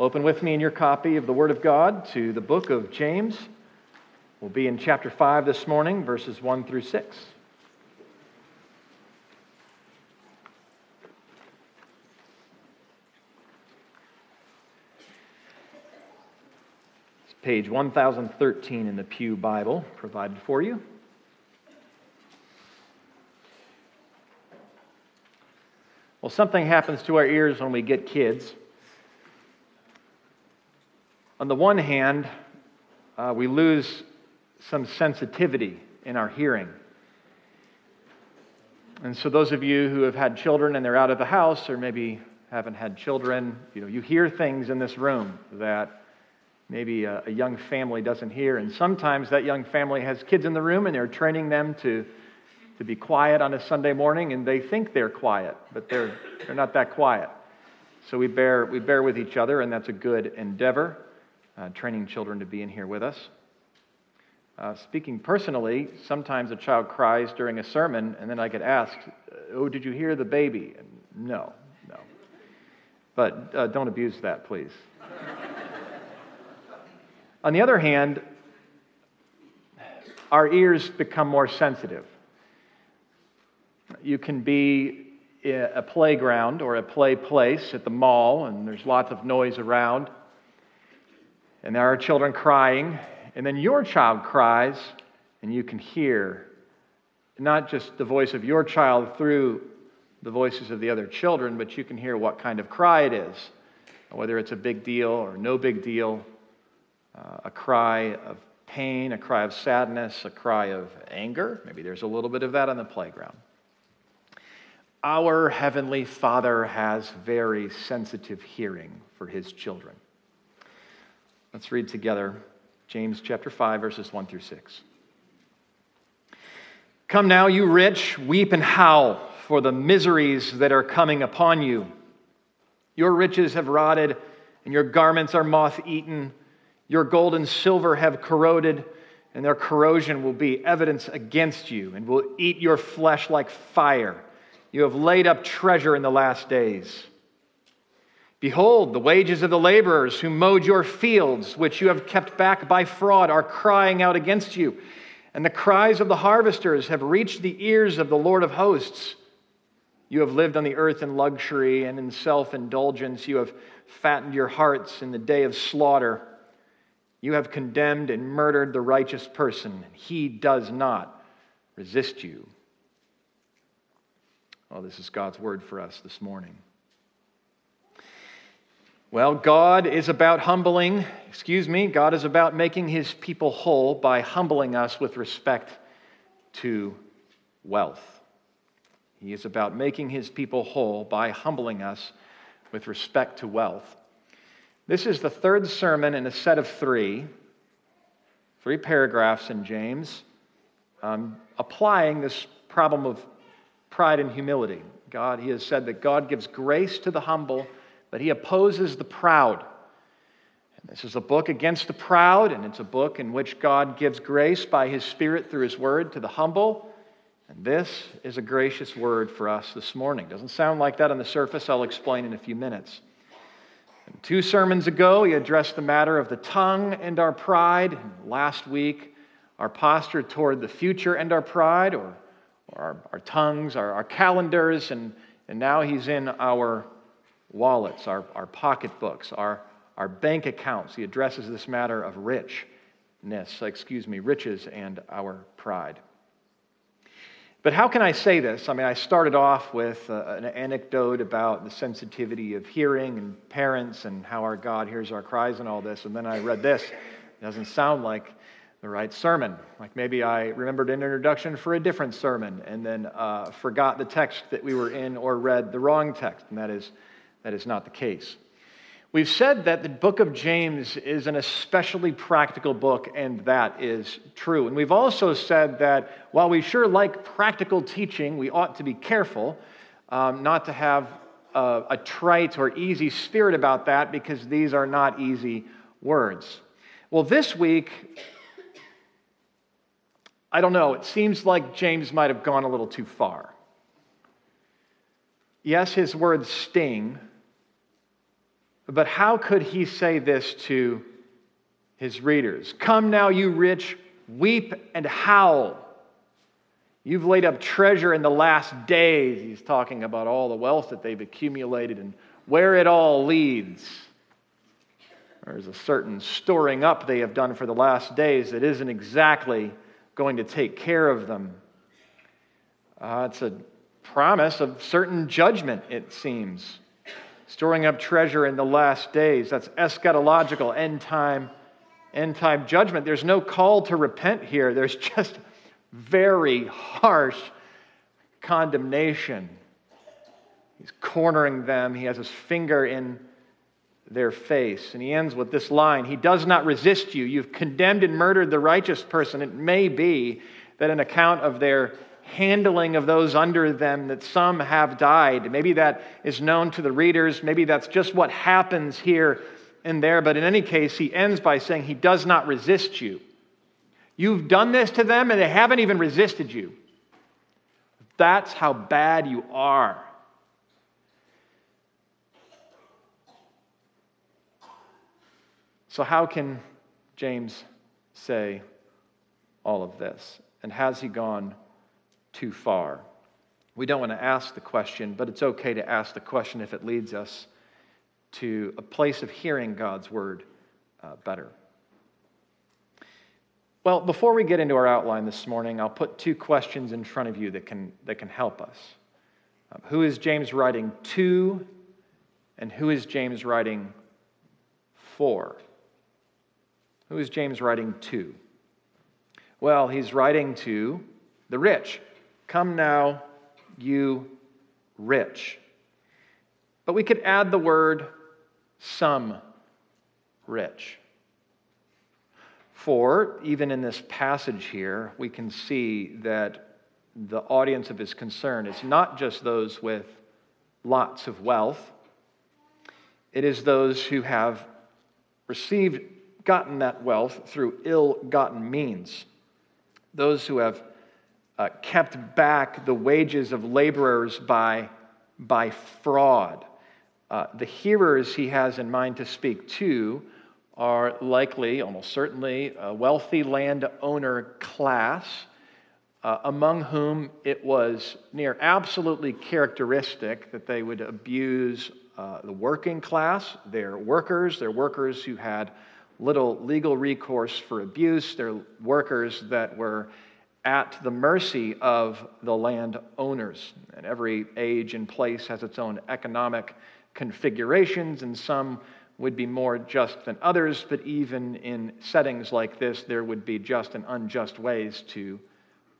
Open with me in your copy of the Word of God to the book of James. We'll be in chapter 5 this morning, verses 1 through 6. It's page 1013 in the Pew Bible provided for you. Well, something happens to our ears when we get kids. On the one hand, uh, we lose some sensitivity in our hearing. And so, those of you who have had children and they're out of the house, or maybe haven't had children, you know, you hear things in this room that maybe a, a young family doesn't hear. And sometimes that young family has kids in the room and they're training them to, to be quiet on a Sunday morning, and they think they're quiet, but they're, they're not that quiet. So we bear, we bear with each other, and that's a good endeavor uh, training children to be in here with us. Uh, speaking personally, sometimes a child cries during a sermon, and then I get asked, Oh, did you hear the baby? And no, no. But uh, don't abuse that, please. On the other hand, our ears become more sensitive. You can be a playground or a play place at the mall, and there's lots of noise around and there are children crying, and then your child cries, and you can hear not just the voice of your child through the voices of the other children, but you can hear what kind of cry it is, whether it's a big deal or no big deal, uh, a cry of pain, a cry of sadness, a cry of anger. Maybe there's a little bit of that on the playground. Our Heavenly Father has very sensitive hearing for His children. Let's read together James chapter 5, verses 1 through 6. Come now, you rich, weep and howl for the miseries that are coming upon you. Your riches have rotted, and your garments are moth eaten. Your gold and silver have corroded, and their corrosion will be evidence against you, and will eat your flesh like fire. You have laid up treasure in the last days. Behold, the wages of the laborers who mowed your fields, which you have kept back by fraud, are crying out against you. And the cries of the harvesters have reached the ears of the Lord of hosts. You have lived on the earth in luxury and in self indulgence. You have fattened your hearts in the day of slaughter. You have condemned and murdered the righteous person. And he does not resist you. Well, this is God's word for us this morning. Well, God is about humbling, excuse me, God is about making his people whole by humbling us with respect to wealth. He is about making his people whole by humbling us with respect to wealth. This is the third sermon in a set of three, three paragraphs in James, um, applying this problem of pride and humility. God, he has said that God gives grace to the humble but he opposes the proud. And this is a book against the proud, and it's a book in which God gives grace by his Spirit through his word to the humble. And this is a gracious word for us this morning. Doesn't sound like that on the surface. I'll explain in a few minutes. And two sermons ago, he addressed the matter of the tongue and our pride. And last week, our posture toward the future and our pride, or, or our, our tongues, our, our calendars, and, and now he's in our wallets, our, our pocketbooks, our, our bank accounts. He addresses this matter of richness, excuse me, riches and our pride. But how can I say this? I mean, I started off with uh, an anecdote about the sensitivity of hearing and parents and how our God hears our cries and all this, and then I read this. It doesn't sound like the right sermon. Like maybe I remembered an introduction for a different sermon and then uh, forgot the text that we were in or read the wrong text, and that is that is not the case. We've said that the book of James is an especially practical book, and that is true. And we've also said that while we sure like practical teaching, we ought to be careful um, not to have a, a trite or easy spirit about that because these are not easy words. Well, this week, I don't know, it seems like James might have gone a little too far. Yes, his words sting But how could he say this to his readers? Come now, you rich, weep and howl. You've laid up treasure in the last days. He's talking about all the wealth that they've accumulated and where it all leads. There's a certain storing up they have done for the last days that isn't exactly going to take care of them. Uh, it's a promise of certain judgment, it seems. Storing up treasure in the last days. That's eschatological, end time, end time judgment. There's no call to repent here. There's just very harsh condemnation. He's cornering them. He has his finger in their face. And he ends with this line He does not resist you. You've condemned and murdered the righteous person. It may be that an account of their handling of those under them that some have died. Maybe that is known to the readers. Maybe that's just what happens here and there. But in any case, he ends by saying, He does not resist you. You've done this to them and they haven't even resisted you. That's how bad you are. So, how can James say all of this? And has he gone too far? We don't want to ask the question, but it's okay to ask the question if it leads us to a place of hearing God's word uh, better. Well, before we get into our outline this morning, I'll put two questions in front of you that can, that can help us. Um, who is James writing to, and who is James writing for? Who is James writing to? Well, he's writing to the rich. Come now, you rich. But we could add the word some rich. For even in this passage here, we can see that the audience of his concern is not just those with lots of wealth, it is those who have received, gotten that wealth through ill gotten means, those who have uh, kept back the wages of laborers by, by fraud. Uh, the hearers he has in mind to speak to are likely, almost certainly, a wealthy landowner class, uh, among whom it was near absolutely characteristic that they would abuse uh, the working class, their workers, their workers who had little legal recourse for abuse, their workers that were at the mercy of the landowners. And every age and place has its own economic configurations, and some would be more just than others, but even in settings like this, there would be just and unjust ways to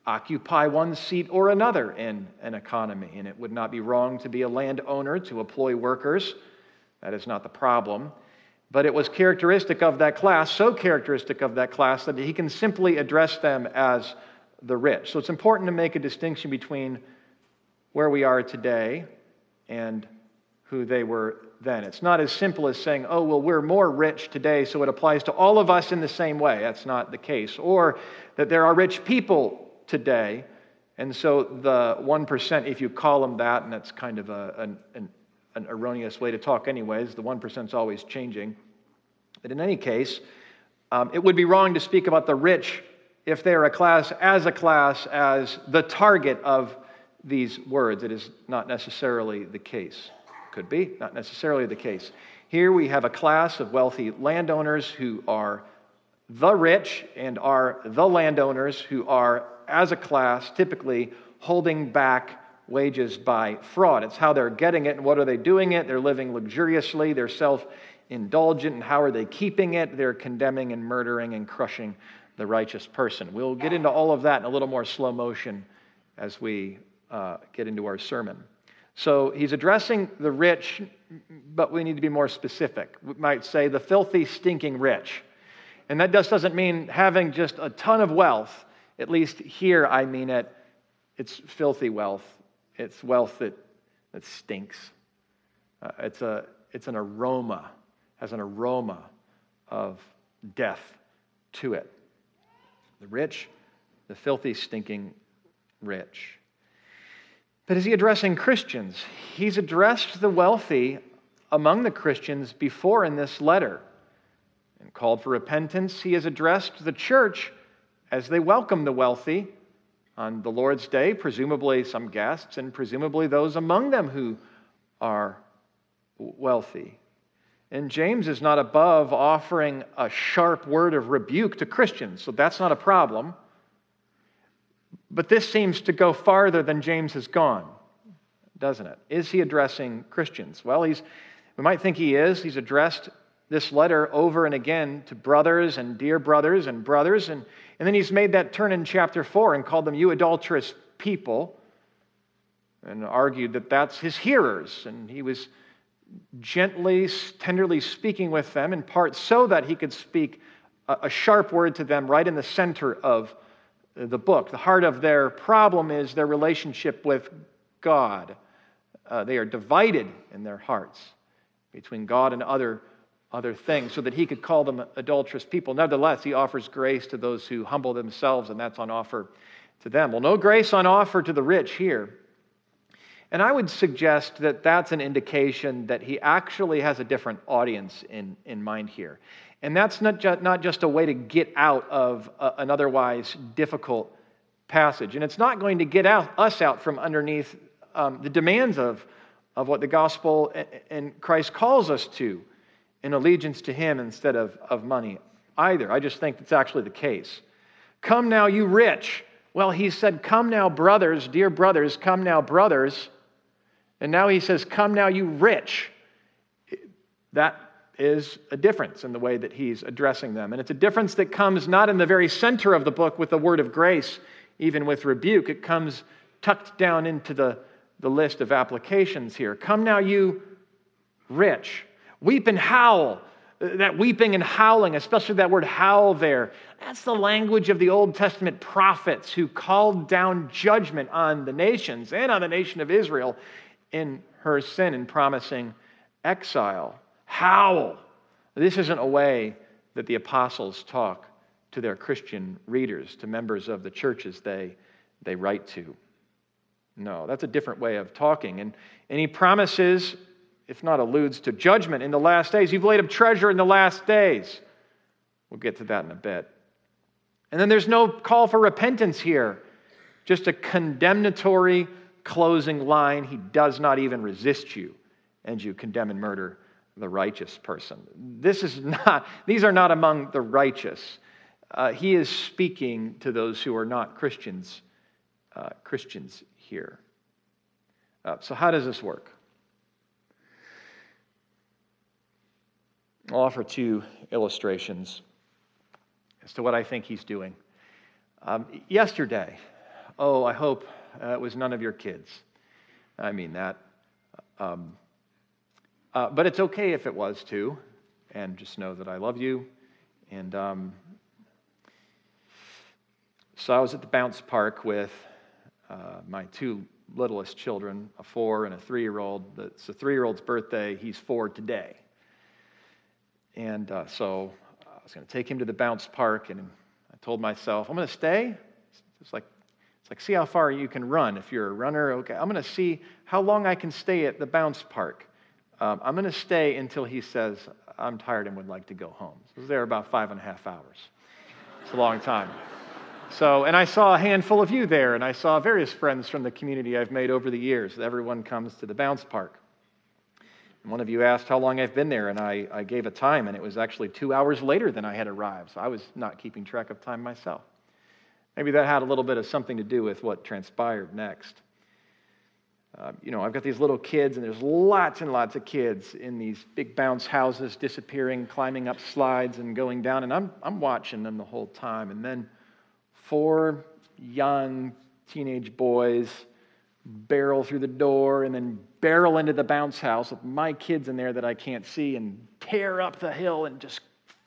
occupy one seat or another in an economy. And it would not be wrong to be a landowner, to employ workers. That is not the problem. But it was characteristic of that class, so characteristic of that class, that he can simply address them as the rich. So it's important to make a distinction between where we are today and who they were then. It's not as simple as saying, oh, well, we're more rich today, so it applies to all of us in the same way. That's not the case. Or that there are rich people today, and so the 1%, if you call them that, and that's kind of a, an, an, an erroneous way to talk, anyways, the 1% is always changing. But in any case, um, it would be wrong to speak about the rich if they're a class as a class as the target of these words. It is not necessarily the case. Could be, not necessarily the case. Here we have a class of wealthy landowners who are the rich and are the landowners who are, as a class, typically holding back wages by fraud. It's how they're getting it and what are they doing it? They're living luxuriously, they're self indulgent, and how are they keeping it? They're condemning and murdering and crushing the righteous person. We'll get into all of that in a little more slow motion as we uh, get into our sermon. So he's addressing the rich, but we need to be more specific. We might say the filthy, stinking rich. And that just doesn't mean having just a ton of wealth. At least here, I mean it. It's filthy wealth. It's wealth that, that stinks. Uh, it's, a, it's an aroma, has an aroma of death to it. The rich, the filthy, stinking rich. But is he addressing Christians? He's addressed the wealthy among the Christians before in this letter and called for repentance. He has addressed the church as they welcome the wealthy on the Lord's day, presumably some guests, and presumably those among them who are wealthy. And James is not above offering a sharp word of rebuke to Christians, so that's not a problem. But this seems to go farther than James has gone, doesn't it? Is he addressing Christians? Well, he's, we might think he is. He's addressed this letter over and again to brothers and dear brothers and brothers. And, and then he's made that turn in chapter 4 and called them, You adulterous people, and argued that that's his hearers. And he was gently, tenderly speaking with them, in part so that he could speak a, sharp word to them right in the center of the book. The heart of their problem is their relationship with God. Uh, they are divided in their hearts between God and other other things so that he could call them adulterous people. Nevertheless, he offers grace to those who humble themselves, and that's on offer to them. Well, no grace on offer to the rich here. And I would suggest that that's an indication that he actually has a different audience in, in mind here. And that's not, ju- not just a way to get out of a, an otherwise difficult passage. And it's not going to get out, us out from underneath um, the demands of, of what the gospel and Christ calls us to in allegiance to him instead of, of money either. I just think that's actually the case. Come now, you rich. Well, he said, Come now, brothers, dear brothers, come now, brothers. And now he says, Come now, you rich. That is a difference in the way that he's addressing them. And it's a difference that comes not in the very center of the book with the word of grace, even with rebuke. It comes tucked down into the, the list of applications here. Come now, you rich. Weep and howl. That weeping and howling, especially that word howl there, that's the language of the Old Testament prophets who called down judgment on the nations and on the nation of Israel in her sin and promising exile. Howl. This isn't a way that the apostles talk to their Christian readers, to members of the churches they, they write to. No, that's a different way of talking. And, and he promises if not alludes to judgment in the last days. You've laid up treasure in the last days. We'll get to that in a bit. And then there's no call for repentance here, just a condemnatory closing line. He does not even resist you, and you condemn and murder the righteous person. This is not, these are not among the righteous. Uh, he is speaking to those who are not Christians, uh, Christians here. Uh, so, how does this work? I'll offer two illustrations as to what I think he's doing. Um, yesterday, oh, I hope uh, it was none of your kids. I mean that. Um, uh, but it's okay if it was too, and just know that I love you. And um, so I was at the bounce park with uh, my two littlest children, a four and a three year old. It's a three year old's birthday. He's four today. And uh, so I was going to take him to the bounce park, and I told myself, I'm going to stay. It's like, like, see how far you can run. If you're a runner, okay, I'm going to see how long I can stay at the bounce park. Um, I'm going to stay until he says, I'm tired and would like to go home. So I was there about five and a half hours. It's a long time. So, and I saw a handful of you there, and I saw various friends from the community I've made over the years. Everyone comes to the bounce park. And One of you asked how long I've been there, and I, I gave a time, and it was actually two hours later than I had arrived. So I was not keeping track of time myself. Maybe that had a little bit of something to do with what transpired next. Uh, you know, I've got these little kids, and there's lots and lots of kids in these big bounce houses disappearing, climbing up slides, and going down. And I'm, I'm watching them the whole time. And then four young teenage boys barrel through the door and then barrel into the bounce house with my kids in there that I can't see and tear up the hill and just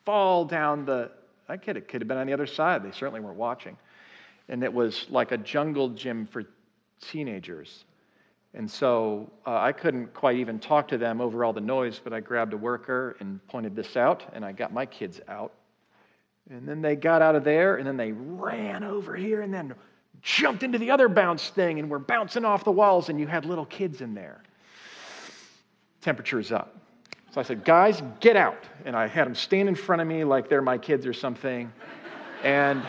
fall down the. I kid, it could have been on the other side. They certainly weren't watching. And it was like a jungle gym for teenagers. And so uh, I couldn't quite even talk to them over all the noise, but I grabbed a worker and pointed this out, and I got my kids out. And then they got out of there, and then they ran over here, and then jumped into the other bounce thing and were bouncing off the walls, and you had little kids in there. Temperature's up. So I said, Guys, get out. And I had them stand in front of me like they're my kids or something. And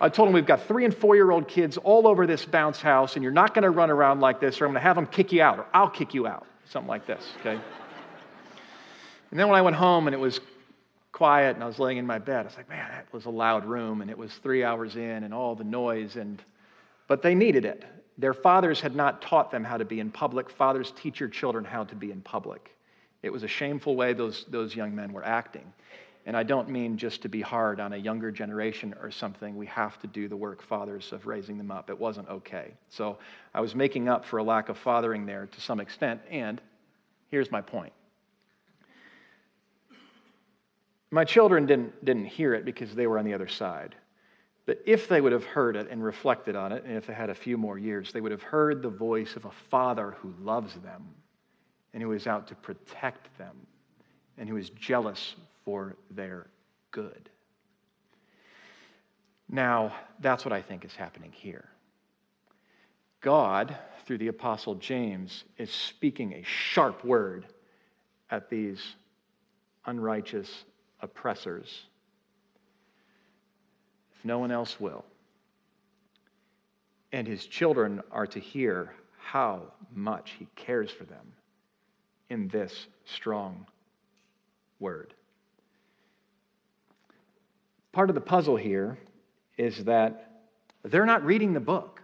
I told them, We've got three and four year old kids all over this bounce house, and you're not going to run around like this, or I'm going to have them kick you out, or I'll kick you out. Something like this, okay? And then when I went home and it was quiet and I was laying in my bed, I was like, man, that was a loud room and it was three hours in and all the noise. And, but they needed it. Their fathers had not taught them how to be in public. Fathers teach your children how to be in public. It was a shameful way those, those young men were acting. And I don't mean just to be hard on a younger generation or something. We have to do the work, fathers, of raising them up. It wasn't okay. So I was making up for a lack of fathering there to some extent. And here's my point My children didn't, didn't hear it because they were on the other side. But if they would have heard it and reflected on it, and if they had a few more years, they would have heard the voice of a father who loves them and who is out to protect them and who is jealous for their good. Now, that's what I think is happening here. God, through the Apostle James, is speaking a sharp word at these unrighteous oppressors if no one else will. And his children are to hear how much he cares for them in this strong word. Part of the puzzle here is that they're not reading the book.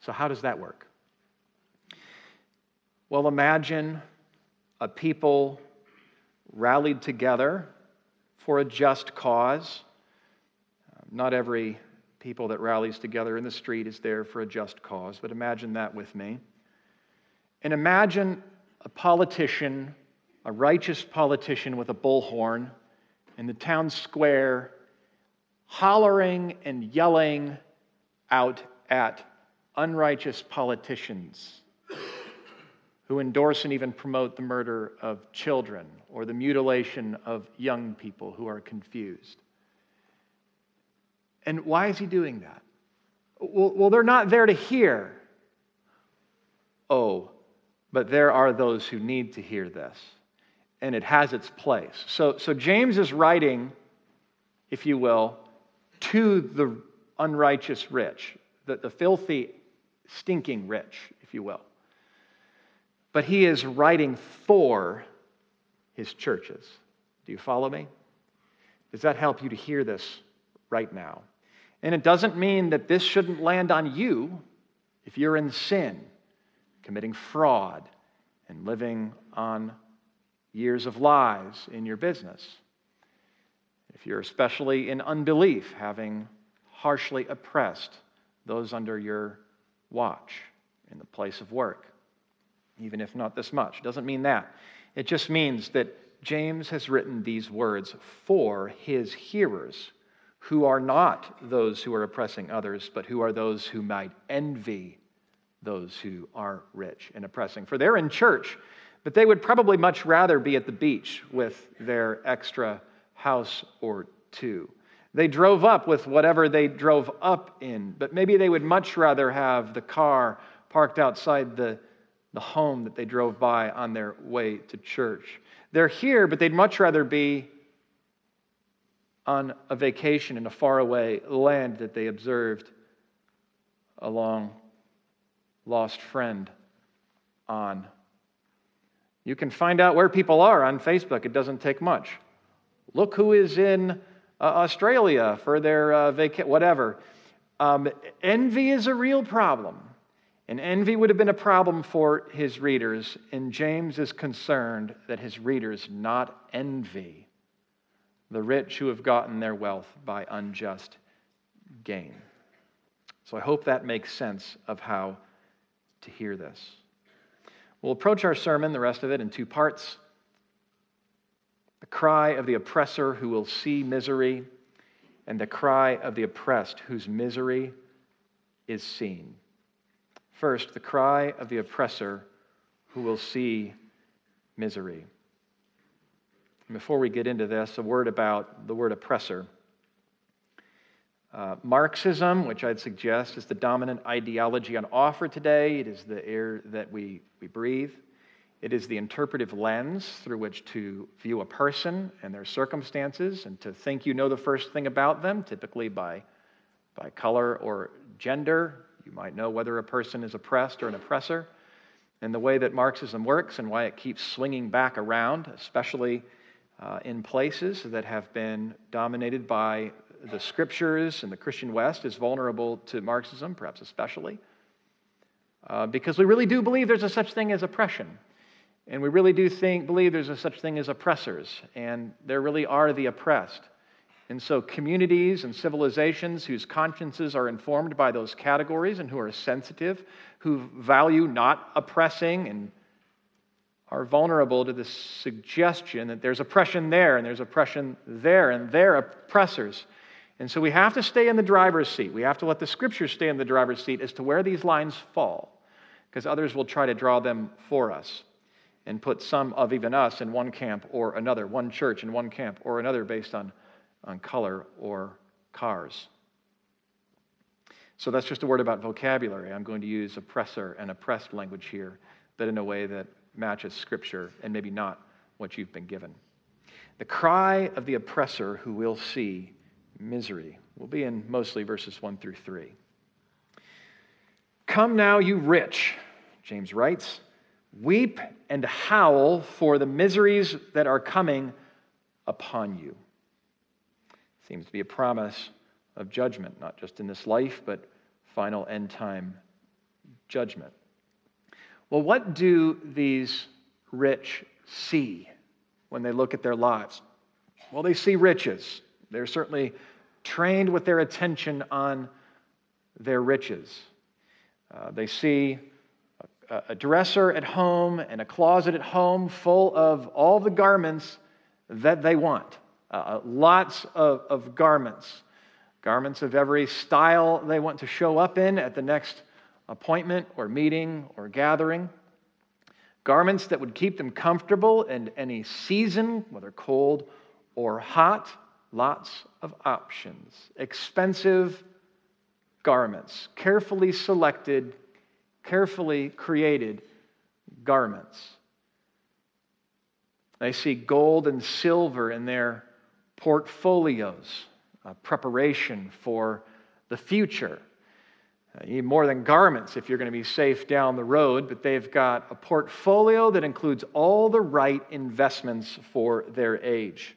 So, how does that work? Well, imagine a people rallied together for a just cause. Not every people that rallies together in the street is there for a just cause, but imagine that with me. And imagine a politician, a righteous politician with a bullhorn in the town square, hollering and yelling out at unrighteous politicians who endorse and even promote the murder of children or the mutilation of young people who are confused. And why is he doing that? Well, they're not there to hear. Oh, but there are those who need to hear this, and it has its place. So, so James is writing, if you will, to the unrighteous rich, the, the filthy, stinking rich, if you will but he is writing for his churches. Do you follow me? Does that help you to hear this right now? And it doesn't mean that this shouldn't land on you if you're in sin, committing fraud, and living on years of lies in your business. If you're especially in unbelief, having harshly oppressed those under your watch in the place of work even if not this much. Doesn't mean that. It just means that James has written these words for his hearers, who are not those who are oppressing others, but who are those who might envy those who are rich and oppressing. For they're in church, but they would probably much rather be at the beach with their extra house or two. They drove up with whatever they drove up in, but maybe they would much rather have the car parked outside the the home that they drove by on their way to church. They're here, but they'd much rather be on a vacation in a faraway land that they observed a long lost friend on. You can find out where people are on Facebook. It doesn't take much. Look who is in uh, Australia for their uh, vacation, whatever. Um, envy is a real problem. And envy would have been a problem for his readers, and James is concerned that his readers not envy the rich who have gotten their wealth by unjust gain. So I hope that makes sense of how to hear this. We'll approach our sermon, the rest of it, in two parts the cry of the oppressor who will see misery, and the cry of the oppressed whose misery is seen. First, the cry of the oppressor who will see misery. before we get into this, a word about the word oppressor. Uh, Marxism, which I'd suggest is the dominant ideology on offer today, it is the air that we, we breathe. It is the interpretive lens through which to view a person and their circumstances and to think you know the first thing about them, typically by, by color or gender. You might know whether a person is oppressed or an oppressor. And the way that Marxism works and why it keeps swinging back around, especially uh, in places that have been dominated by the scriptures and the Christian West, is vulnerable to Marxism, perhaps especially. Uh, because we really do believe there's a such thing as oppression. And we really do think, believe there's a such thing as oppressors, and there really are the oppressed. And so, communities and civilizations whose consciences are informed by those categories and who are sensitive, who value not oppressing and are vulnerable to the suggestion that there's oppression there and there's oppression there and they're oppressors. And so we have to stay in the driver's seat. We have to let the scriptures stay in the driver's seat as to where these lines fall, because others will try to draw them for us and put some of even us in one camp or another, one church in one camp or another based on, on color or cars. So that's just a word about vocabulary. I'm going to use oppressor and oppressed language here, but in a way that matches Scripture and maybe not what you've been given. The cry of the oppressor who will see misery will be in mostly verses 1 through 3. Come now, you rich, James writes. Weep and howl for the miseries that are coming upon you. Seems to be a promise of judgment, not just in this life, but final end time judgment. Well, what do these rich see when they look at their lives? Well, they see riches. They're certainly trained with their attention on their riches. Uh, they see a dresser at home and a closet at home full of all the garments that they want. Uh, uh, lots of, of garments, garments of every style they want to show up in at the next appointment or meeting or gathering. Garments that would keep them comfortable in any season, whether cold or hot. Lots of options. Expensive garments, carefully selected carefully created garments. They see gold and silver in their portfolios, preparation for the future. Uh, you need more than garments if you're going to be safe down the road, but they've got a portfolio that includes all the right investments for their age.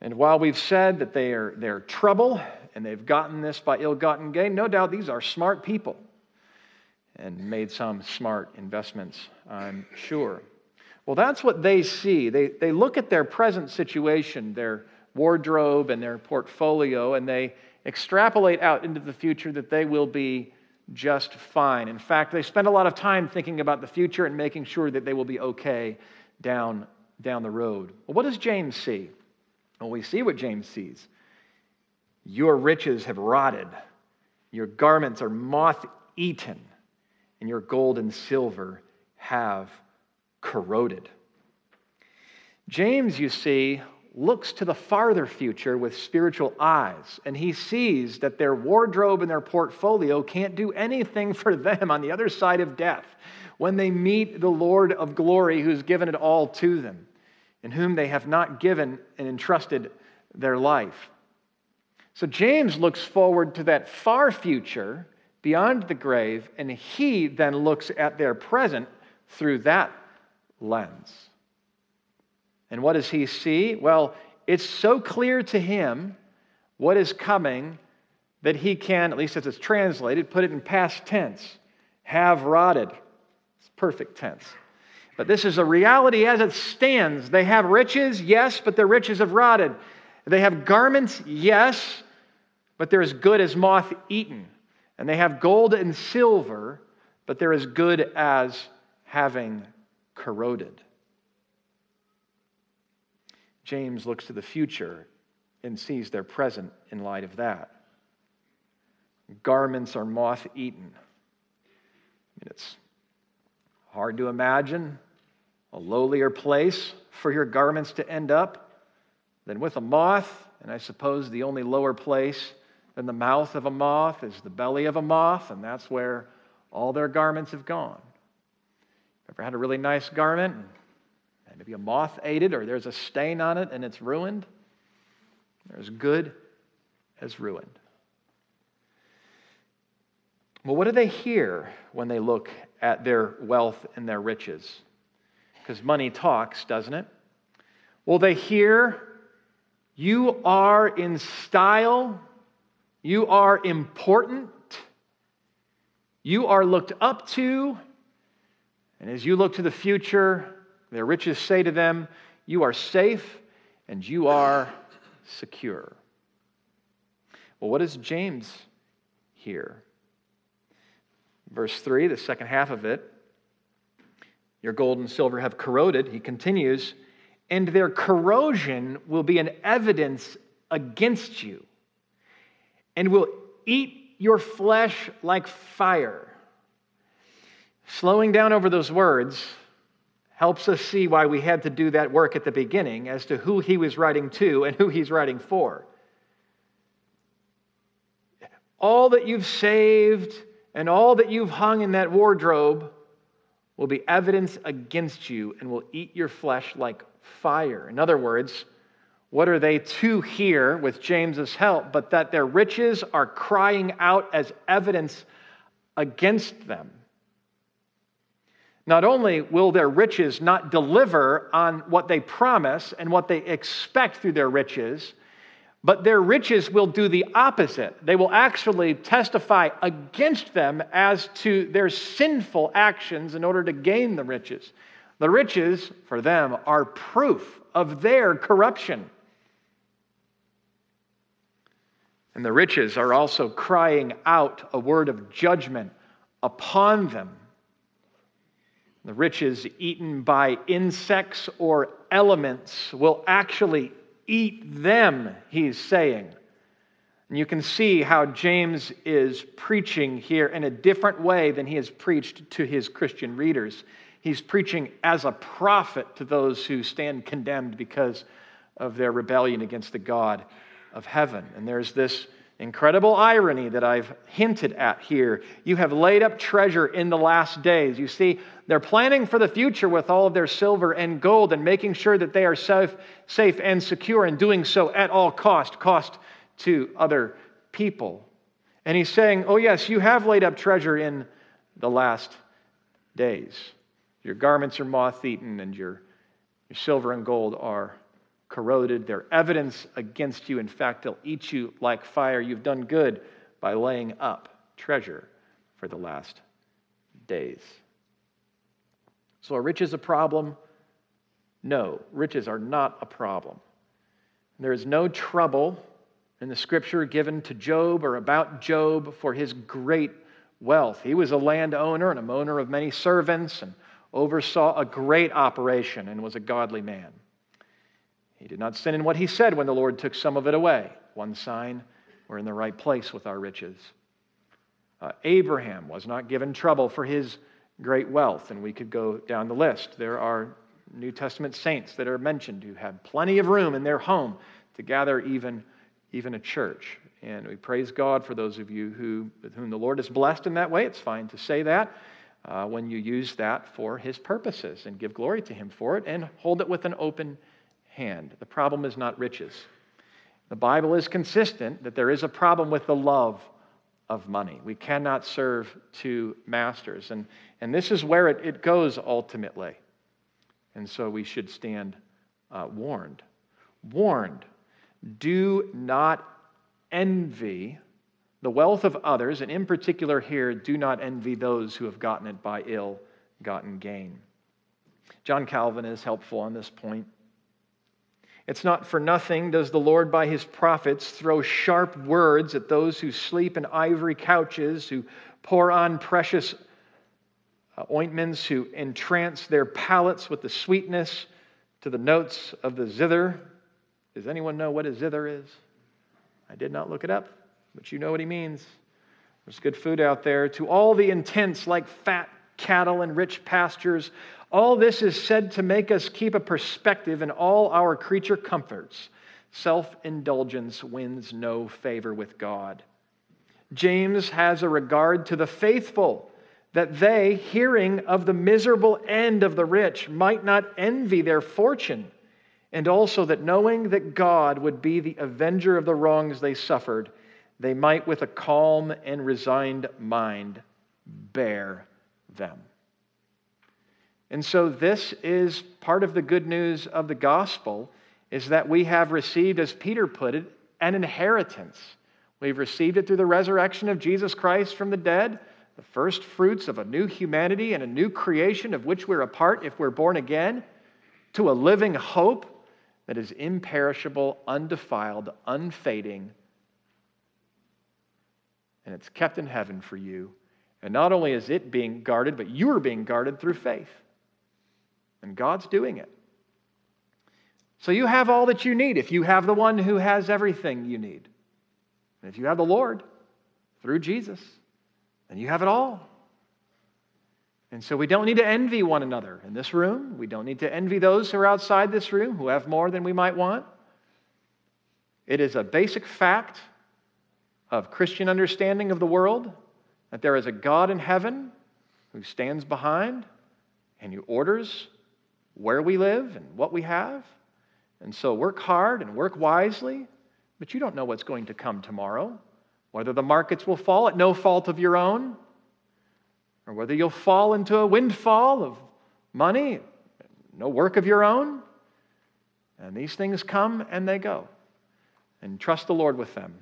And while we've said that they are, they're trouble and they've gotten this by ill gotten gain, no doubt these are smart people and made some smart investments, I'm sure. Well, that's what they see. They, they look at their present situation, their wardrobe and their portfolio, and they extrapolate out into the future that they will be just fine. In fact, they spend a lot of time thinking about the future and making sure that they will be okay down, down the road. Well, what does James see? Well, we see what James sees. Your riches have rotted, your garments are moth eaten and your gold and silver have corroded. James, you see, looks to the farther future with spiritual eyes, and he sees that their wardrobe and their portfolio can't do anything for them on the other side of death when they meet the Lord of glory who's given it all to them, in whom they have not given and entrusted their life. So James looks forward to that far future beyond the grave, and he then looks at their present through that lens. And what does he see? Well, it's so clear to him what is coming that he can, at least as it's translated, put it in past tense have rotted. It's perfect tense. But this is a reality as it stands. They have riches, yes, but their riches have rotted. They have garments, yes, but they're as good as moth eaten. And they have gold and silver, but they're as good as having corroded. James looks to the future and sees their present in light of that. Garments are moth eaten. I mean, It's hard to imagine a lowlier place for your garments to end up than with a moth, and I suppose the only lower place then the mouth of a moth is the belly of a moth, and that's where all their garments have gone. Ever had a really nice garment and maybe a moth ate it or there's a stain on it and it's ruined? They're as good as ruined. Well, what do they hear when they look at their wealth and their riches? Because money talks, doesn't it? Well, they hear, You are in style, you are important, you are looked up to, and as you look to the future, their riches say to them, You are safe and you are secure. Well, what does James hear? Verse 3, the second half of it. Your gold and silver have corroded, he continues, and their corrosion will be an evidence against you and will eat your flesh like fire. Slowing down over those words helps us see why we had to do that work at the beginning as to who he was writing to and who he's writing for. All that you've saved and all that you've hung in that wardrobe will be evidence against you and will eat your flesh like fire. In other words, what are they to hear with James's help but that their riches are crying out as evidence against them? Not only will their riches not deliver on what they promise and what they expect through their riches, but their riches will do the opposite. They will actually testify against them as to their sinful actions in order to gain the riches. The riches, for them, are proof of their corruption. And the riches are also crying out a word of judgment upon them. The riches eaten by insects or elements will actually eat them, he's saying. And you can see how James is preaching here in a different way than he has preached to his Christian readers. He's preaching as a prophet to those who stand condemned because of their rebellion against the God of heaven. And there's this incredible irony that I've hinted at here. You have laid up treasure in the last days. You see, they're planning for the future with all of their silver and gold and making sure that they are safe, safe and secure and doing so at all cost, cost to other people. And he's saying, Oh, yes, you have laid up treasure in the last days. Your garments are moth eaten, and your, your silver and gold are corroded. They're evidence against you. In fact, they'll eat you like fire. You've done good by laying up treasure for the last days. So, are riches a problem? No, riches are not a problem. There is no trouble in the scripture given to Job or about Job for his great wealth. He was a landowner and a owner of many servants and oversaw a great operation and was a godly man. He did not sin in what he said when the Lord took some of it away. One sign we're in the right place with our riches. Uh, Abraham was not given trouble for his great wealth, and we could go down the list. There are New Testament saints that are mentioned who had plenty of room in their home to gather even, even a church. And we praise God for those of you who, with whom the Lord is blessed in that way. It's fine to say that uh, when you use that for His purposes and give glory to Him for it and hold it with an open hand. The problem is not riches. The Bible is consistent that there is a problem with the love of money. We cannot serve two masters. And, and this is where it, it goes ultimately. And so we should stand uh, warned. Warned. Do not envy the wealth of others, and in particular here, do not envy those who have gotten it by ill gotten gain. John Calvin is helpful on this point. It's not for nothing does the Lord by his prophets throw sharp words at those who sleep in ivory couches, who pour on precious uh, ointments, who entrance their palates with the sweetness to the notes of the zither. Does anyone know what a zither is? I did not look it up, but you know what he means. There's good food out there. To all the intents, like fat cattle and rich pastures, all this is said to make us keep a perspective in all our creature comforts. Self indulgence wins no favor with God. James has a regard to the faithful, that they, hearing of the miserable end of the rich, might not envy their fortune, and also that knowing that God would be the avenger of the wrongs they suffered, they might with a calm and resigned mind bear them. And so, this is part of the good news of the gospel is that we have received, as Peter put it, an inheritance. We've received it through the resurrection of Jesus Christ from the dead the first fruits of a new humanity and a new creation of which we're a part if we're born again, to a living hope that is imperishable, undefiled, unfading, and it's kept in heaven for you. And not only is it being guarded, but you are being guarded through faith. And God's doing it. So you have all that you need if you have the one who has everything you need. And if you have the Lord through Jesus then you have it all. And so we don't need to envy one another in this room. We don't need to envy those who are outside this room who have more than we might want. It is a basic fact of Christian understanding of the world that there is a God in heaven who stands behind and who orders where we live and what we have. And so work hard and work wisely, but you don't know what's going to come tomorrow whether the markets will fall at no fault of your own, or whether you'll fall into a windfall of money, no work of your own. And these things come and they go. And trust the Lord with them.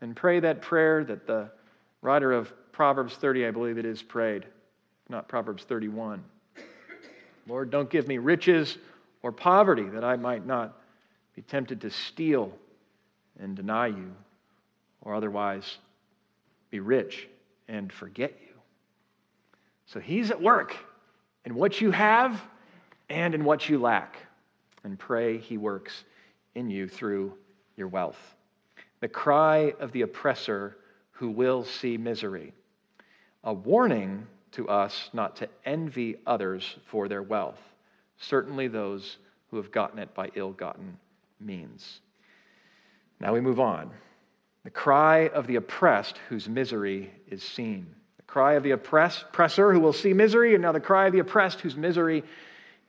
And pray that prayer that the writer of Proverbs 30, I believe it is, prayed, not Proverbs 31. Lord, don't give me riches or poverty that I might not be tempted to steal and deny you or otherwise be rich and forget you. So he's at work in what you have and in what you lack. And pray he works in you through your wealth. The cry of the oppressor who will see misery. A warning to us not to envy others for their wealth, certainly those who have gotten it by ill gotten means. Now we move on. The cry of the oppressed whose misery is seen. The cry of the oppressor who will see misery, and now the cry of the oppressed whose misery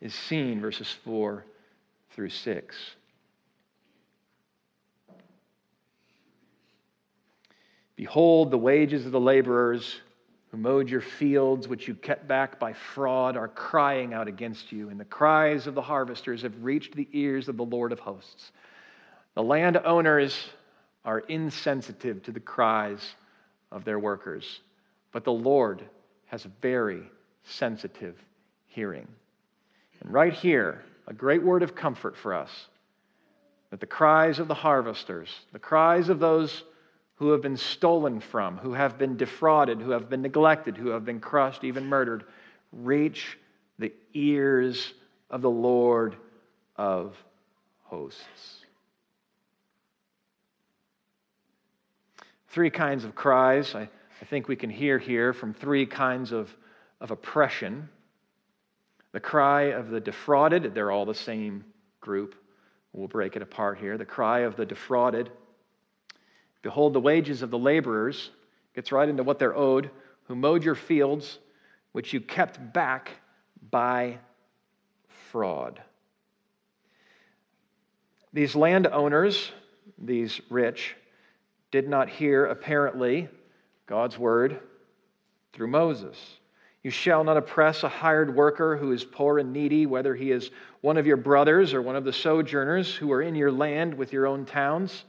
is seen, verses 4 through 6. Behold, the wages of the laborers who mowed your fields, which you kept back by fraud, are crying out against you, and the cries of the harvesters have reached the ears of the Lord of hosts. The landowners are insensitive to the cries of their workers. But the Lord has a very sensitive hearing. And right here, a great word of comfort for us that the cries of the harvesters, the cries of those who have been stolen from, who have been defrauded, who have been neglected, who have been crushed, even murdered, reach the ears of the Lord of hosts. Three kinds of cries I, I think we can hear here from three kinds of, of oppression. The cry of the defrauded, they're all the same group. We'll break it apart here. The cry of the defrauded. Behold, the wages of the laborers gets right into what they're owed, who mowed your fields, which you kept back by fraud. These landowners, these rich, did not hear, apparently, God's word through Moses. You shall not oppress a hired worker who is poor and needy, whether he is one of your brothers or one of the sojourners who are in your land with your own towns.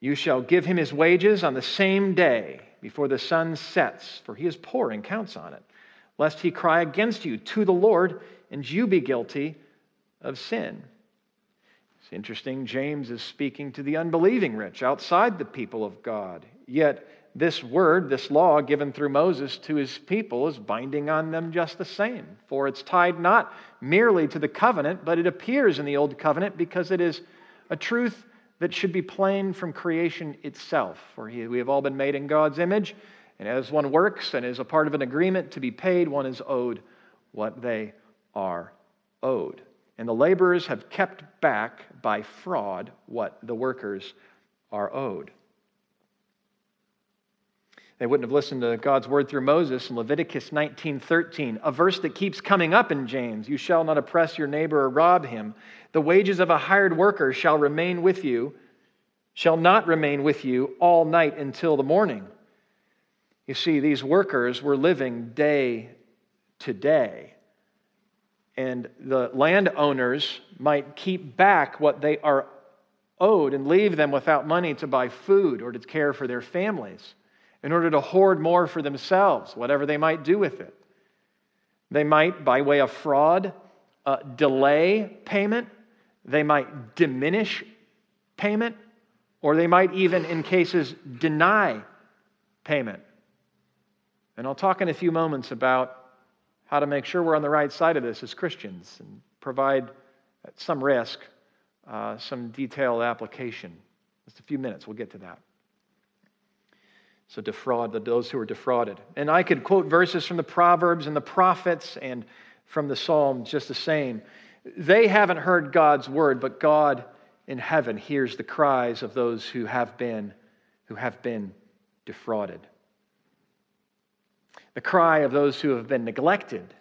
You shall give him his wages on the same day before the sun sets, for he is poor and counts on it, lest he cry against you to the Lord and you be guilty of sin. It's interesting, James is speaking to the unbelieving rich outside the people of God. Yet, this word, this law given through Moses to his people, is binding on them just the same. For it's tied not merely to the covenant, but it appears in the old covenant because it is a truth that should be plain from creation itself. For we have all been made in God's image, and as one works and is a part of an agreement to be paid, one is owed what they are owed and the laborers have kept back by fraud what the workers are owed. They wouldn't have listened to God's word through Moses in Leviticus 19:13, a verse that keeps coming up in James. You shall not oppress your neighbor or rob him. The wages of a hired worker shall remain with you, shall not remain with you all night until the morning. You see, these workers were living day to day. And the landowners might keep back what they are owed and leave them without money to buy food or to care for their families in order to hoard more for themselves, whatever they might do with it. They might, by way of fraud, uh, delay payment, they might diminish payment, or they might even, in cases, deny payment. And I'll talk in a few moments about how to make sure we're on the right side of this as Christians and provide, at some risk, uh, some detailed application. Just a few minutes, we'll get to that. So, defraud those who are defrauded. And I could quote verses from the Proverbs and the prophets and from the Psalms just the same. They haven't heard God's word, but God in heaven hears the cries of those who have been, who have been defrauded. The cry of those who have been neglected.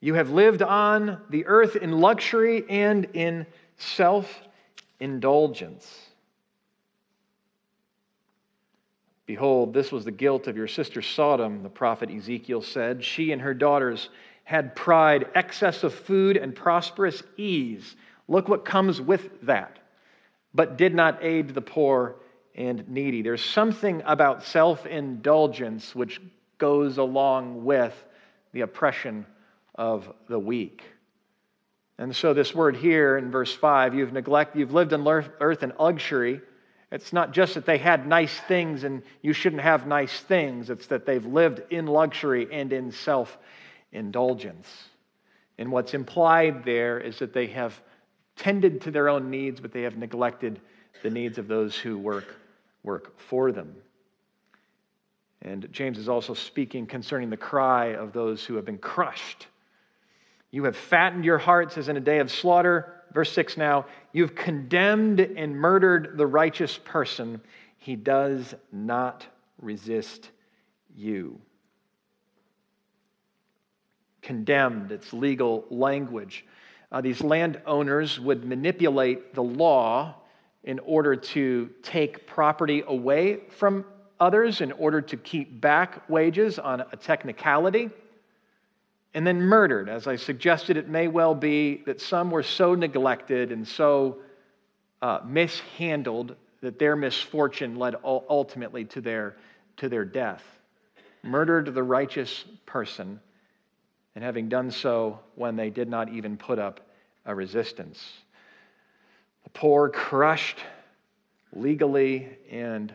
You have lived on the earth in luxury and in self indulgence. Behold, this was the guilt of your sister Sodom, the prophet Ezekiel said. She and her daughters had pride, excess of food, and prosperous ease. Look what comes with that, but did not aid the poor and needy. There's something about self indulgence which goes along with the oppression of the weak. And so, this word here in verse 5 you've neglected, you've lived on earth in luxury it's not just that they had nice things and you shouldn't have nice things, it's that they've lived in luxury and in self indulgence. And what's implied there is that they have tended to their own needs, but they have neglected the needs of those who work, work for them. And James is also speaking concerning the cry of those who have been crushed. You have fattened your hearts as in a day of slaughter Verse 6 now, you've condemned and murdered the righteous person. He does not resist you. Condemned, it's legal language. Uh, these landowners would manipulate the law in order to take property away from others, in order to keep back wages on a technicality and then murdered. As I suggested, it may well be that some were so neglected and so uh, mishandled that their misfortune led ultimately to their, to their death. Murdered the righteous person, and having done so when they did not even put up a resistance. The poor crushed legally and,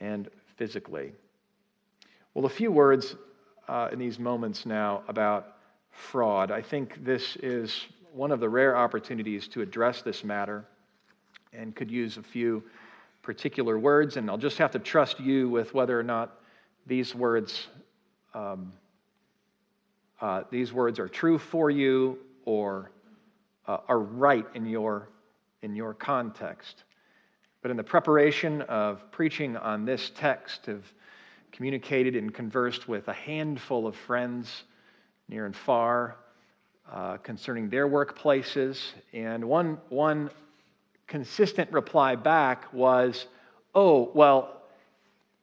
and physically. Well, a few words uh, in these moments now about fraud. I think this is one of the rare opportunities to address this matter and could use a few particular words, and I'll just have to trust you with whether or not these words. Um, uh, these words are true for you or uh, are right in your, in your context. But in the preparation of preaching on this text, of communicated and conversed with a handful of friends near and far uh, concerning their workplaces. And one, one consistent reply back was, oh, well,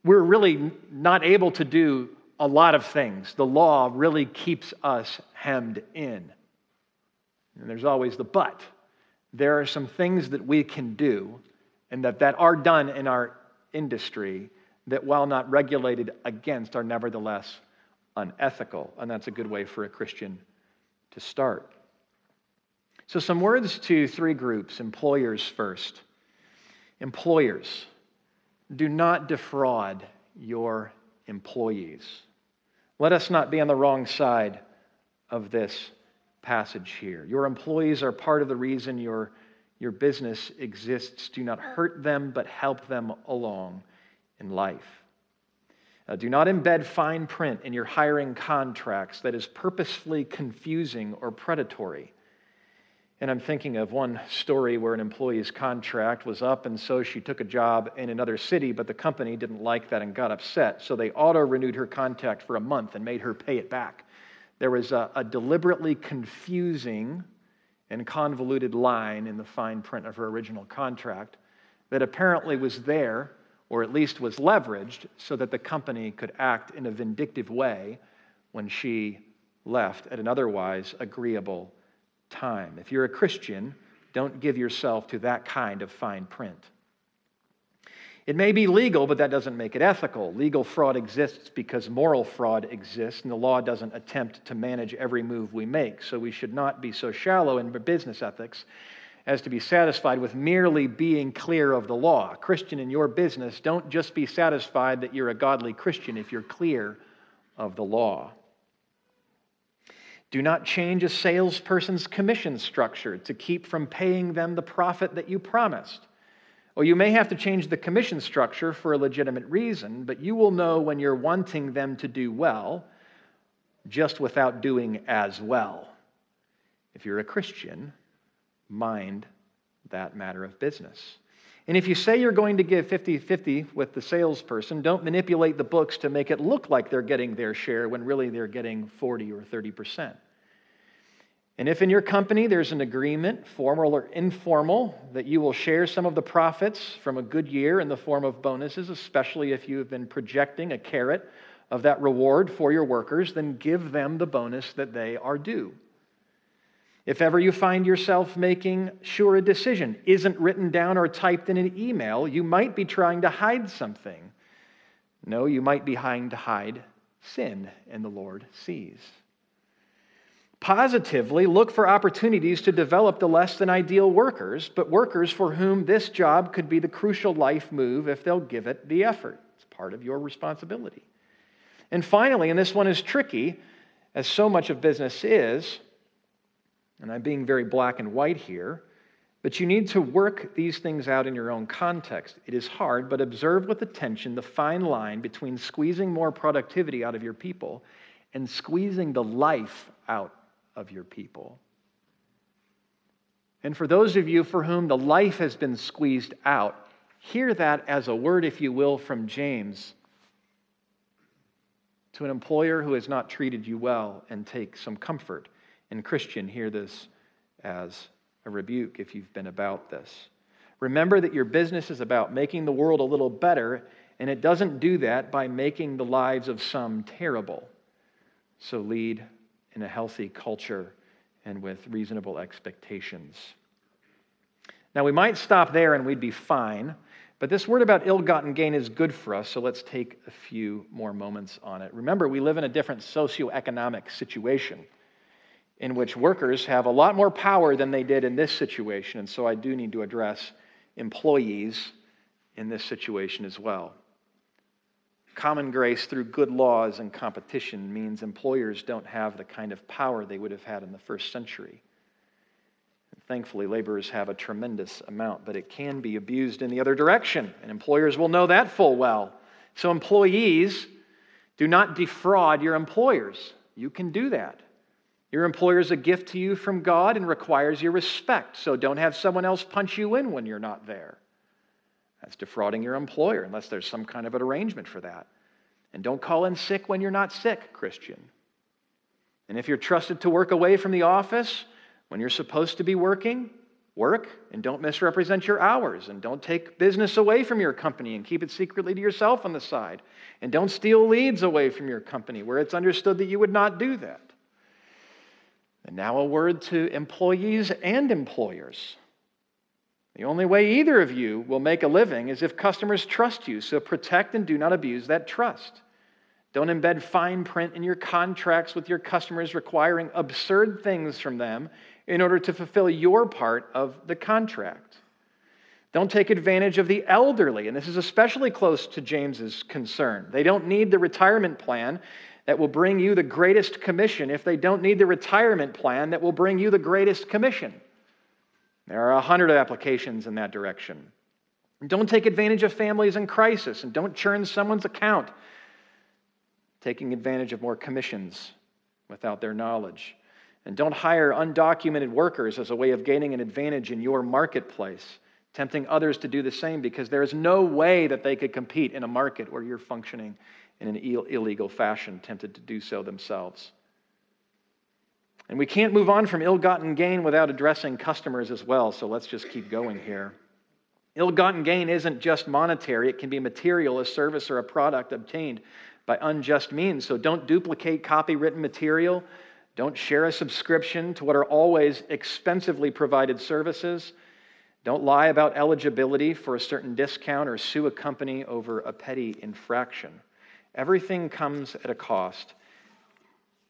we're really not able to do a lot of things. The law really keeps us hemmed in. And there's always the but. There are some things that we can do and that, that are done in our industry that, while not regulated against, are nevertheless unethical. And that's a good way for a Christian to start. So, some words to three groups employers first. Employers, do not defraud your employees. Let us not be on the wrong side of this passage here. Your employees are part of the reason your, your business exists. Do not hurt them, but help them along in life. Uh, do not embed fine print in your hiring contracts that is purposefully confusing or predatory. And I'm thinking of one story where an employee's contract was up, and so she took a job in another city, but the company didn't like that and got upset. So they auto renewed her contract for a month and made her pay it back. There was a, a deliberately confusing and convoluted line in the fine print of her original contract that apparently was there, or at least was leveraged, so that the company could act in a vindictive way when she left at an otherwise agreeable time. If you're a Christian, don't give yourself to that kind of fine print. It may be legal, but that doesn't make it ethical. Legal fraud exists because moral fraud exists, and the law doesn't attempt to manage every move we make. So we should not be so shallow in business ethics as to be satisfied with merely being clear of the law. Christian, in your business, don't just be satisfied that you're a godly Christian if you're clear of the law. Do not change a salesperson's commission structure to keep from paying them the profit that you promised. Or you may have to change the commission structure for a legitimate reason, but you will know when you're wanting them to do well just without doing as well. If you're a Christian, mind that matter of business. And if you say you're going to give 50 50 with the salesperson, don't manipulate the books to make it look like they're getting their share when really they're getting 40 or 30%. And if in your company there's an agreement, formal or informal, that you will share some of the profits from a good year in the form of bonuses, especially if you have been projecting a carrot of that reward for your workers, then give them the bonus that they are due. If ever you find yourself making sure a decision isn't written down or typed in an email, you might be trying to hide something. No, you might be trying to hide sin, and the Lord sees. Positively, look for opportunities to develop the less than ideal workers, but workers for whom this job could be the crucial life move if they'll give it the effort. It's part of your responsibility. And finally, and this one is tricky, as so much of business is, and I'm being very black and white here, but you need to work these things out in your own context. It is hard, but observe with attention the fine line between squeezing more productivity out of your people and squeezing the life out of your people. And for those of you for whom the life has been squeezed out, hear that as a word, if you will, from James to an employer who has not treated you well and take some comfort. And Christian, hear this as a rebuke if you've been about this. Remember that your business is about making the world a little better, and it doesn't do that by making the lives of some terrible. So lead in a healthy culture and with reasonable expectations. Now, we might stop there and we'd be fine, but this word about ill gotten gain is good for us, so let's take a few more moments on it. Remember, we live in a different socioeconomic situation in which workers have a lot more power than they did in this situation, and so I do need to address employees in this situation as well. Common grace through good laws and competition means employers don't have the kind of power they would have had in the first century. And thankfully, laborers have a tremendous amount, but it can be abused in the other direction, and employers will know that full well. So, employees, do not defraud your employers. You can do that. Your employer is a gift to you from God and requires your respect, so don't have someone else punch you in when you're not there. That's defrauding your employer unless there's some kind of an arrangement for that. And don't call in sick when you're not sick, Christian. And if you're trusted to work away from the office when you're supposed to be working, work and don't misrepresent your hours and don't take business away from your company and keep it secretly to yourself on the side. And don't steal leads away from your company where it's understood that you would not do that. And now a word to employees and employers. The only way either of you will make a living is if customers trust you, so protect and do not abuse that trust. Don't embed fine print in your contracts with your customers requiring absurd things from them in order to fulfill your part of the contract. Don't take advantage of the elderly, and this is especially close to James's concern. They don't need the retirement plan that will bring you the greatest commission if they don't need the retirement plan that will bring you the greatest commission. There are a hundred applications in that direction. Don't take advantage of families in crisis and don't churn someone's account, taking advantage of more commissions without their knowledge. And don't hire undocumented workers as a way of gaining an advantage in your marketplace, tempting others to do the same because there is no way that they could compete in a market where you're functioning in an Ill- illegal fashion, tempted to do so themselves. And we can't move on from ill gotten gain without addressing customers as well, so let's just keep going here. Ill gotten gain isn't just monetary, it can be material, a service, or a product obtained by unjust means. So don't duplicate copywritten material. Don't share a subscription to what are always expensively provided services. Don't lie about eligibility for a certain discount or sue a company over a petty infraction. Everything comes at a cost,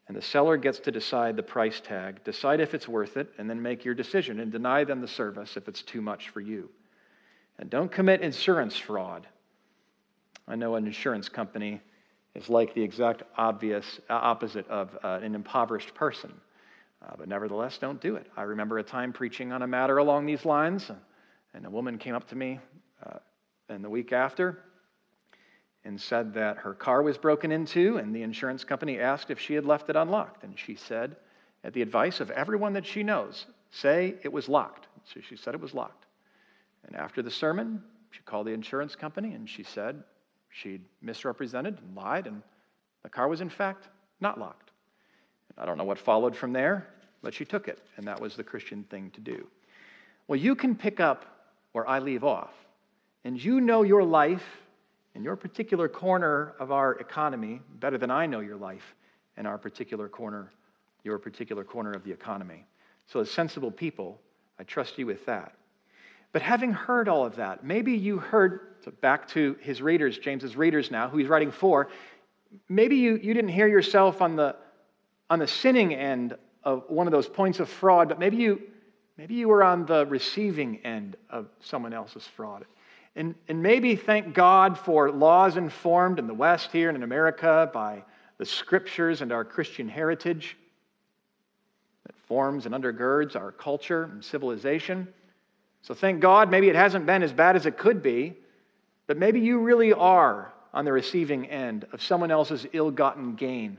and the seller gets to decide the price tag, decide if it's worth it, and then make your decision and deny them the service if it's too much for you. And don't commit insurance fraud. I know an insurance company is like the exact obvious uh, opposite of uh, an impoverished person. Uh, but nevertheless, don't do it. I remember a time preaching on a matter along these lines, and a woman came up to me uh, in the week after and said that her car was broken into, and the insurance company asked if she had left it unlocked. And she said, at the advice of everyone that she knows, say it was locked. So she said it was locked. And after the sermon, she called the insurance company and she said she'd misrepresented and lied, and the car was in fact not locked. I don't know what followed from there, but she took it, and that was the Christian thing to do. Well, you can pick up where I leave off, and you know your life in your particular corner of our economy better than I know your life in our particular corner, your particular corner of the economy. So, as sensible people, I trust you with that. But having heard all of that, maybe you heard, so back to his readers, James's readers now, who he's writing for, maybe you, you didn't hear yourself on the, on the sinning end of one of those points of fraud, but maybe you, maybe you were on the receiving end of someone else's fraud. And, and maybe thank God for laws informed in the West here and in America by the scriptures and our Christian heritage that forms and undergirds our culture and civilization. So thank God, maybe it hasn't been as bad as it could be, but maybe you really are on the receiving end of someone else's ill gotten gain.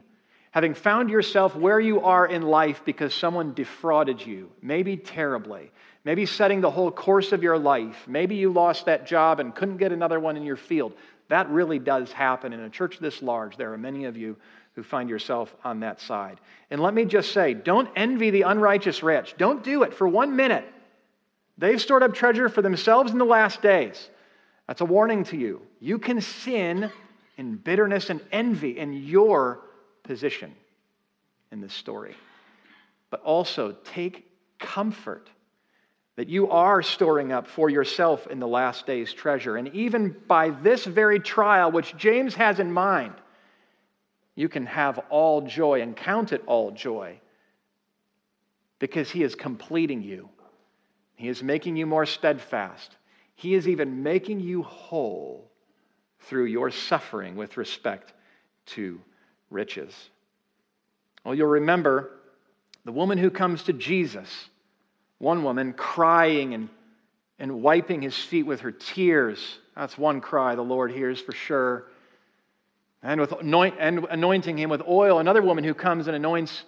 Having found yourself where you are in life because someone defrauded you, maybe terribly, maybe setting the whole course of your life. Maybe you lost that job and couldn't get another one in your field. That really does happen in a church this large. There are many of you who find yourself on that side. And let me just say don't envy the unrighteous rich. Don't do it for one minute. They've stored up treasure for themselves in the last days. That's a warning to you. You can sin in bitterness and envy in your position in this story. But also take comfort that you are storing up for yourself in the last days treasure. And even by this very trial, which James has in mind, you can have all joy and count it all joy because he is completing you. He is making you more steadfast. He is even making you whole through your suffering with respect to riches. Well, you'll remember the woman who comes to Jesus one woman crying and, and wiping his feet with her tears. That's one cry the Lord hears for sure. And, with anoint, and anointing him with oil. Another woman who comes and anoints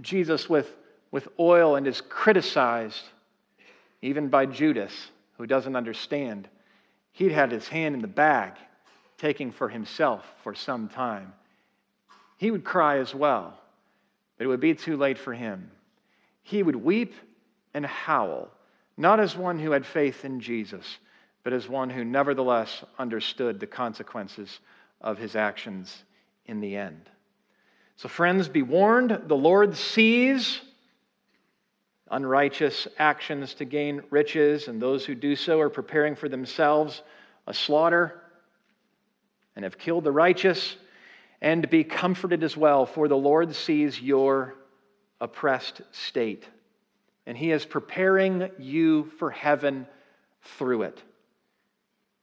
Jesus with, with oil and is criticized even by Judas, who doesn't understand. He'd had his hand in the bag, taking for himself for some time. He would cry as well, but it would be too late for him. He would weep and howl, not as one who had faith in Jesus, but as one who nevertheless understood the consequences of his actions in the end. So, friends, be warned the Lord sees unrighteous actions to gain riches, and those who do so are preparing for themselves a slaughter and have killed the righteous. And be comforted as well, for the Lord sees your oppressed state and He is preparing you for heaven through it.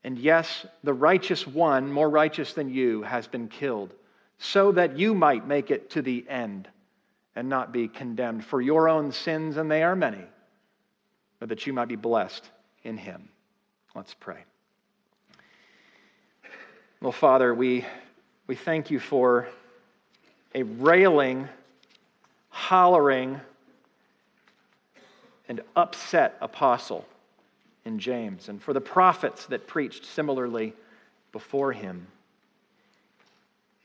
And yes, the righteous one, more righteous than you, has been killed, so that you might make it to the end and not be condemned for your own sins, and they are many, but that you might be blessed in Him. Let's pray. Well, Father, we, we thank you for a railing hollering, and upset apostle in James, and for the prophets that preached similarly before him.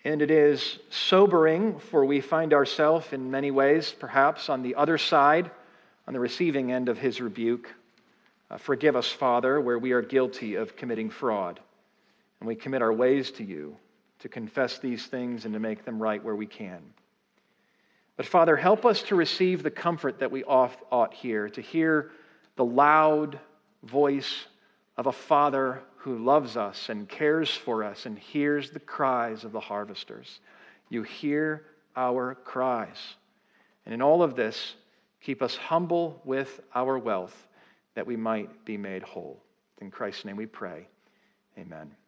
And it is sobering, for we find ourselves in many ways, perhaps, on the other side, on the receiving end of his rebuke. Uh, forgive us, Father, where we are guilty of committing fraud. And we commit our ways to you to confess these things and to make them right where we can. But Father, help us to receive the comfort that we ought hear, to hear the loud voice of a Father who loves us and cares for us and hears the cries of the harvesters. You hear our cries. And in all of this, keep us humble with our wealth that we might be made whole. In Christ's name we pray. Amen.